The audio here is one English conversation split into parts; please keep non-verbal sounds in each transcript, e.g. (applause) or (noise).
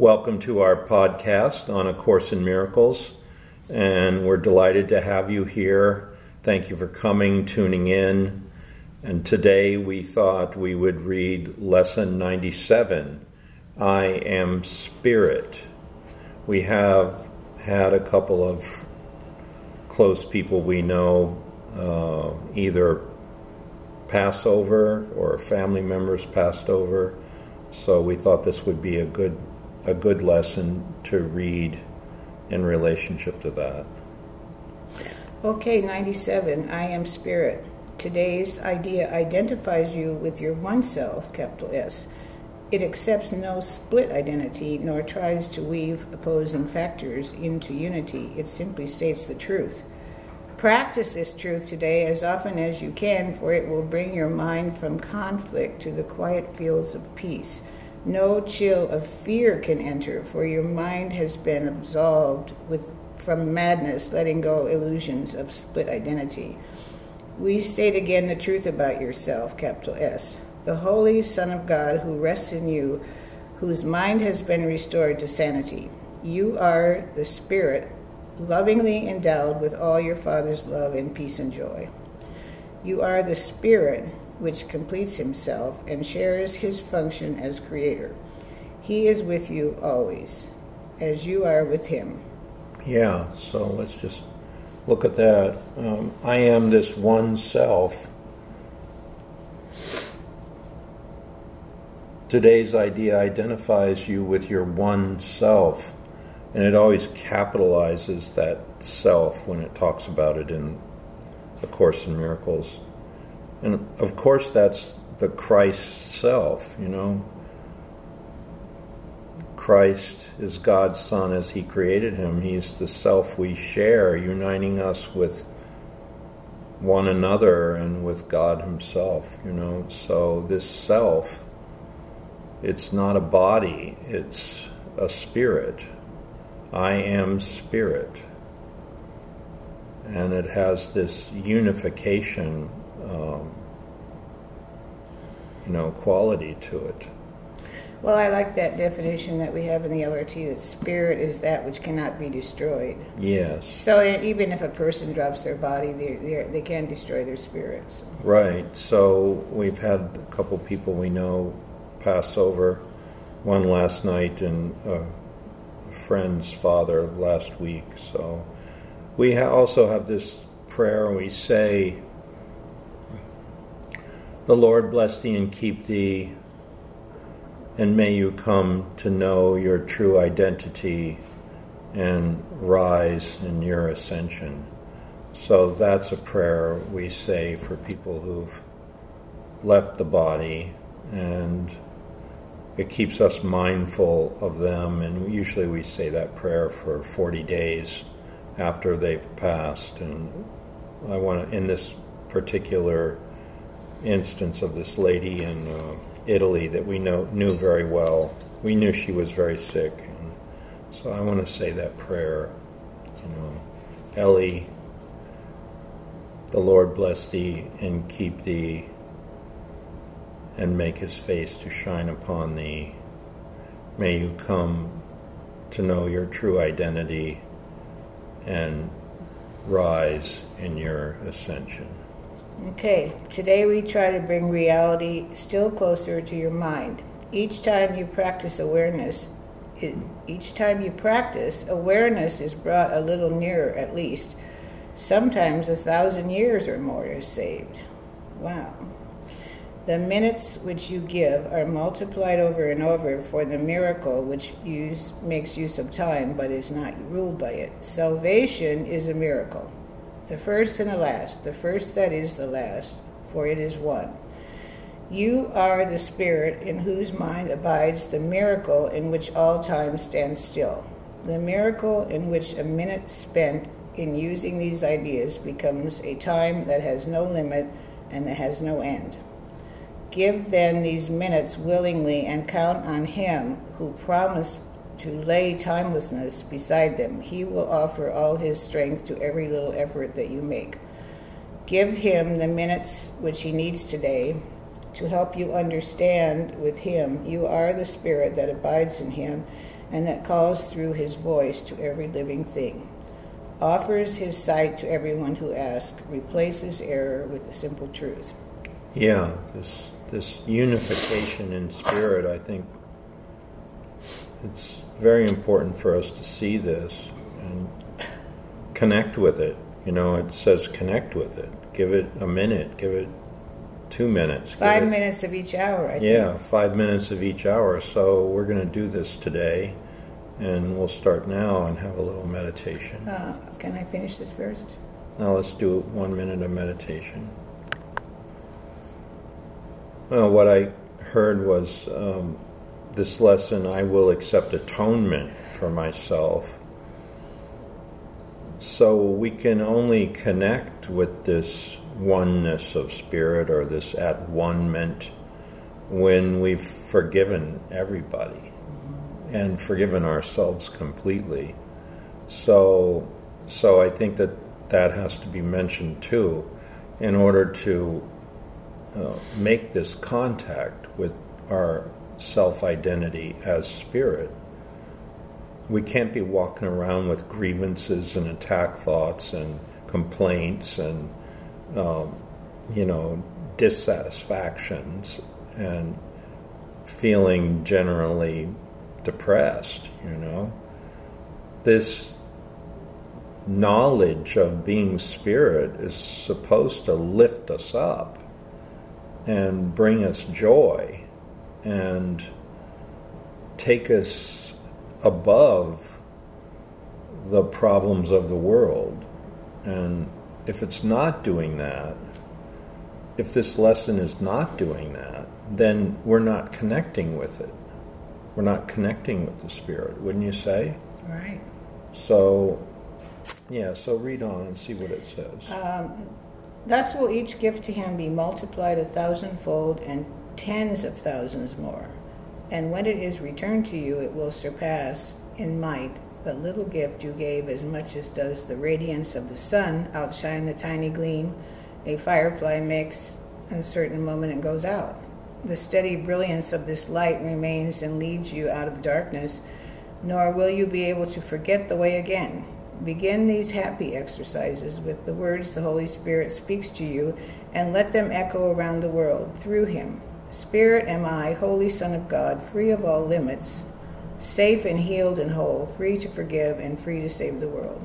Welcome to our podcast on A Course in Miracles. And we're delighted to have you here. Thank you for coming, tuning in. And today we thought we would read Lesson 97 I Am Spirit. We have had a couple of close people we know uh, either pass over or family members passed over. So we thought this would be a good a good lesson to read in relationship to that. Okay, 97. I am spirit. Today's idea identifies you with your one self, capital S. It accepts no split identity nor tries to weave opposing factors into unity. It simply states the truth. Practice this truth today as often as you can, for it will bring your mind from conflict to the quiet fields of peace. No chill of fear can enter, for your mind has been absolved with, from madness, letting go illusions of split identity. We state again the truth about yourself, capital S. The Holy Son of God who rests in you, whose mind has been restored to sanity. You are the Spirit, lovingly endowed with all your Father's love and peace and joy. You are the Spirit which completes himself and shares his function as creator. He is with you always, as you are with him. Yeah, so let's just look at that. Um, I am this one self. Today's idea identifies you with your one self, and it always capitalizes that self when it talks about it in A Course in Miracles. And of course, that's the Christ self, you know. Christ is God's Son as He created Him. He's the self we share, uniting us with one another and with God Himself, you know. So, this self, it's not a body, it's a spirit. I am spirit. And it has this unification um, you know, quality to it. Well, I like that definition that we have in the LRT that spirit is that which cannot be destroyed. Yes. So even if a person drops their body, they they can destroy their spirits. So. Right. So we've had a couple people we know pass over. One last night and a friend's father last week. So we ha- also have this prayer we say the Lord bless thee and keep thee, and may you come to know your true identity and rise in your ascension. So that's a prayer we say for people who've left the body, and it keeps us mindful of them. And usually we say that prayer for 40 days after they've passed. And I want to, in this particular instance of this lady in uh, Italy that we know, knew very well. We knew she was very sick. And so I want to say that prayer. You know, Ellie, the Lord bless thee and keep thee and make his face to shine upon thee. May you come to know your true identity and rise in your ascension. Okay, today we try to bring reality still closer to your mind. Each time you practice awareness, each time you practice, awareness is brought a little nearer at least. Sometimes a thousand years or more is saved. Wow. The minutes which you give are multiplied over and over for the miracle which use, makes use of time but is not ruled by it. Salvation is a miracle the first and the last, the first that is the last, for it is one. You are the Spirit in whose mind abides the miracle in which all time stands still, the miracle in which a minute spent in using these ideas becomes a time that has no limit and that has no end. Give then these minutes willingly and count on Him who promised to lay timelessness beside them. He will offer all his strength to every little effort that you make. Give him the minutes which he needs today to help you understand with him. You are the spirit that abides in him, and that calls through his voice to every living thing, offers his sight to everyone who asks, replaces error with the simple truth. Yeah, this this unification in spirit, I think it's very important for us to see this and connect with it. You know, it says connect with it. Give it a minute, give it two minutes. Five it, minutes of each hour, I yeah, think. five minutes of each hour. So we're going to do this today, and we'll start now and have a little meditation. Uh, can I finish this first? Now let's do one minute of meditation. Well, what I heard was um, this lesson I will accept atonement for myself. So we can only connect with this oneness of spirit or this at one meant when we've forgiven everybody and forgiven ourselves completely. So, so I think that that has to be mentioned too, in order to uh, make this contact with our self identity as spirit. We can't be walking around with grievances and attack thoughts and complaints and um, you know, dissatisfactions and feeling generally depressed, you know. This knowledge of being spirit is supposed to lift us up and bring us joy and take us above the problems of the world and if it's not doing that, if this lesson is not doing that, then we're not connecting with it. We're not connecting with the Spirit, wouldn't you say? Right. So, yeah, so read on and see what it says. Um, Thus will each gift to him be multiplied a thousandfold and tens of thousands more. And when it is returned to you, it will surpass in might the little gift you gave as much as does the radiance of the sun outshine the tiny gleam a firefly makes a certain moment and goes out. The steady brilliance of this light remains and leads you out of darkness, nor will you be able to forget the way again. Begin these happy exercises with the words the Holy Spirit speaks to you, and let them echo around the world through him. Spirit am I, Holy Son of God, free of all limits safe and healed and whole, free to forgive and free to save the world.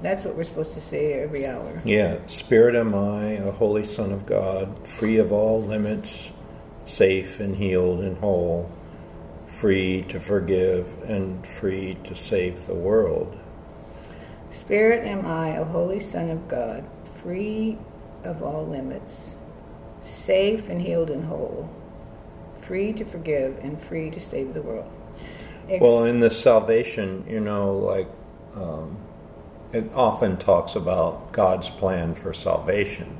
That's what we're supposed to say every hour. Yeah, Spirit am I, a holy Son of God, free of all limits, safe and healed and whole, free to forgive and free to save the world. Spirit am I, a holy Son of God, free of all limits, safe and healed and whole, free to forgive and free to save the world. Ex- well, in the salvation, you know, like um, it often talks about God's plan for salvation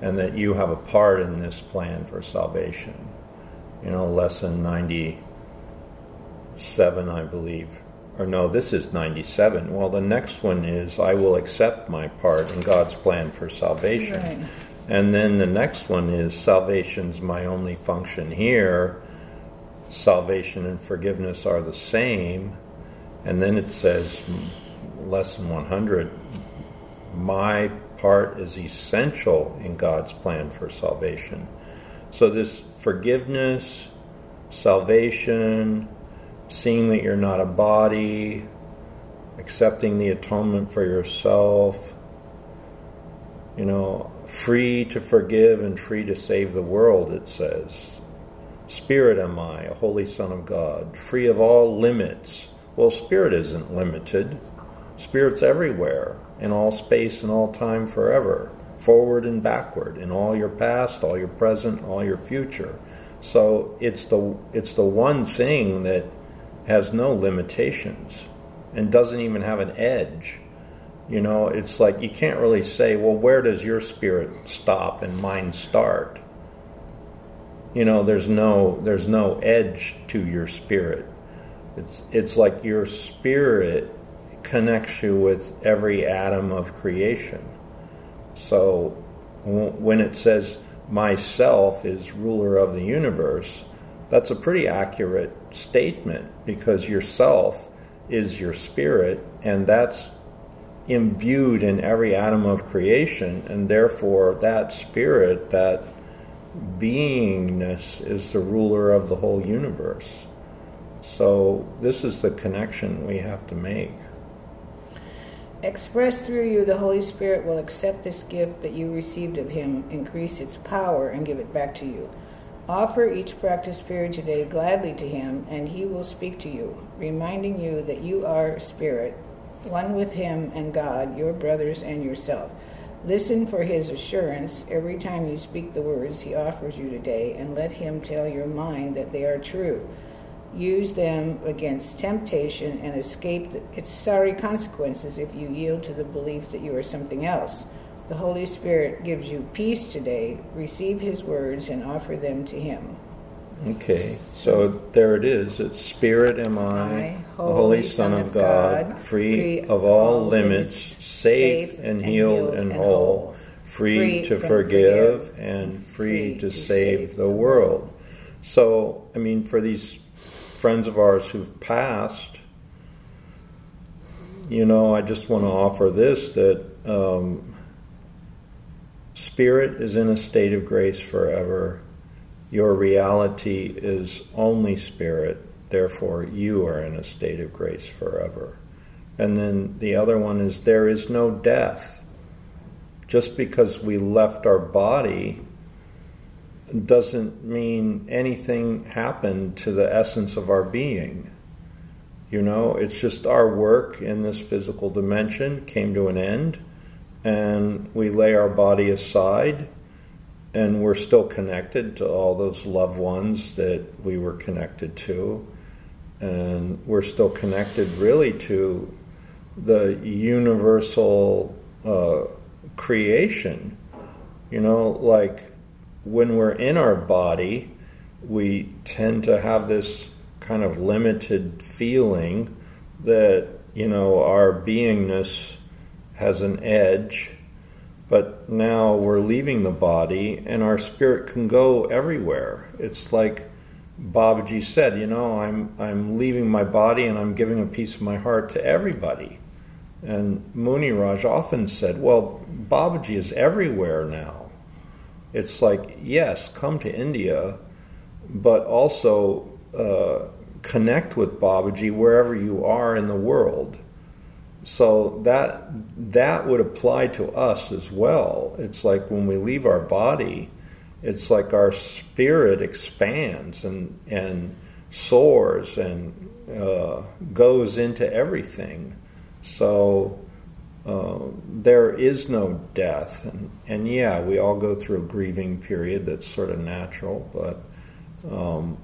and that you have a part in this plan for salvation. You know, lesson 97, I believe. Or no, this is 97. Well, the next one is I will accept my part in God's plan for salvation. Right. And then the next one is salvation's my only function here salvation and forgiveness are the same. And then it says, lesson 100, my part is essential in God's plan for salvation. So, this forgiveness, salvation, seeing that you're not a body, accepting the atonement for yourself, you know, free to forgive and free to save the world, it says. Spirit am I, a holy Son of God, free of all limits. Well, Spirit isn't limited. Spirit's everywhere, in all space and all time forever, forward and backward, in all your past, all your present, all your future. So it's the it's the one thing that has no limitations and doesn't even have an edge. You know, it's like you can't really say, well, where does your spirit stop and mine start? you know there's no there's no edge to your spirit it's it's like your spirit connects you with every atom of creation so when it says myself is ruler of the universe that's a pretty accurate statement because yourself is your spirit, and that's imbued in every atom of creation, and therefore that spirit, that beingness, is the ruler of the whole universe. So, this is the connection we have to make. Expressed through you, the Holy Spirit will accept this gift that you received of Him, increase its power, and give it back to you. Offer each practice period today gladly to Him, and He will speak to you, reminding you that you are Spirit, one with Him and God, your brothers and yourself. Listen for His assurance every time you speak the words He offers you today, and let Him tell your mind that they are true. Use them against temptation and escape its sorry consequences if you yield to the belief that you are something else. The Holy Spirit gives you peace today. Receive His words and offer them to Him. Okay, so there it is. It's Spirit am I, Holy, Holy Son, of God, free, of all limits, safe, and healed and, whole, free, to forgive, and free, to, save the world. So, I mean, for these friends of ours who've passed, you know, I just want to offer this that um, spirit is in a state of grace forever. Your reality is only spirit, therefore, you are in a state of grace forever. And then the other one is there is no death. Just because we left our body doesn't mean anything happened to the essence of our being. You know, it's just our work in this physical dimension came to an end, and we lay our body aside, and we're still connected to all those loved ones that we were connected to, and we're still connected really to the universal uh, creation. You know, like when we're in our body, we tend to have this kind of limited feeling that, you know, our beingness has an edge. But now we're leaving the body and our spirit can go everywhere. It's like Babaji said, you know, I'm, I'm leaving my body and I'm giving a piece of my heart to everybody. And Muni Raj often said, well, Babaji is everywhere now it's like, yes, come to India, but also uh, connect with Babaji wherever you are in the world. So that that would apply to us as well. It's like when we leave our body, it's like our spirit expands and and soars and uh, goes into everything. So uh, there is no death, and, and yeah, we all go through a grieving period that's sort of natural, but um,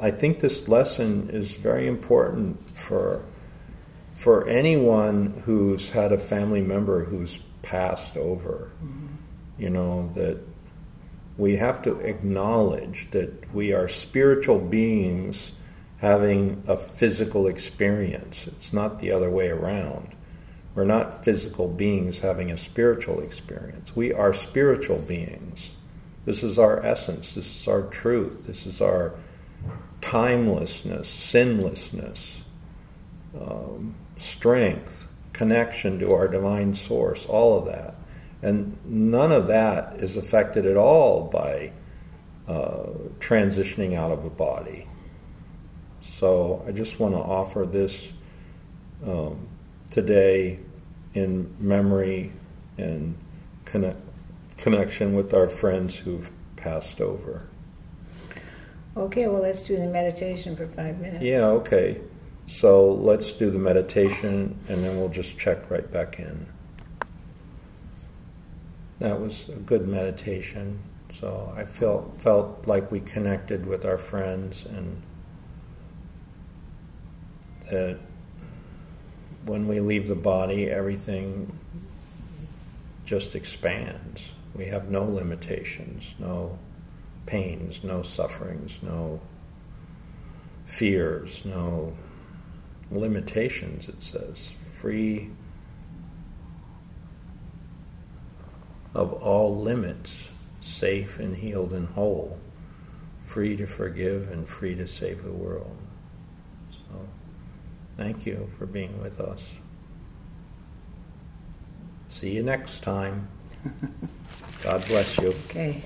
I think this lesson is very important for for anyone who's had a family member who's passed over. Mm-hmm. You know that we have to acknowledge that we are spiritual beings having a physical experience. It's not the other way around. We're not physical beings having a spiritual experience. We are spiritual beings. This is our essence. This is our truth. This is our timelessness, sinlessness, um, strength, connection to our divine source, all of that. And none of that is affected at all by uh, transitioning out of a body. So I just want to offer this um, today in memory and connect, connection with our friends who've passed over. Okay, well, let's do the meditation for five minutes. Yeah, okay. So let's do the meditation and then we'll just check right back in. That was a good meditation. So I felt felt like we connected with our friends and that when we leave the body, everything just expands. We have no limitations, no pains, no sufferings, no fears, no limitations, it says. Free of all limits, safe and healed and whole. free to forgive and free to save the world. So, thank you for being with us. See you next time. (laughs) God bless you. Okay.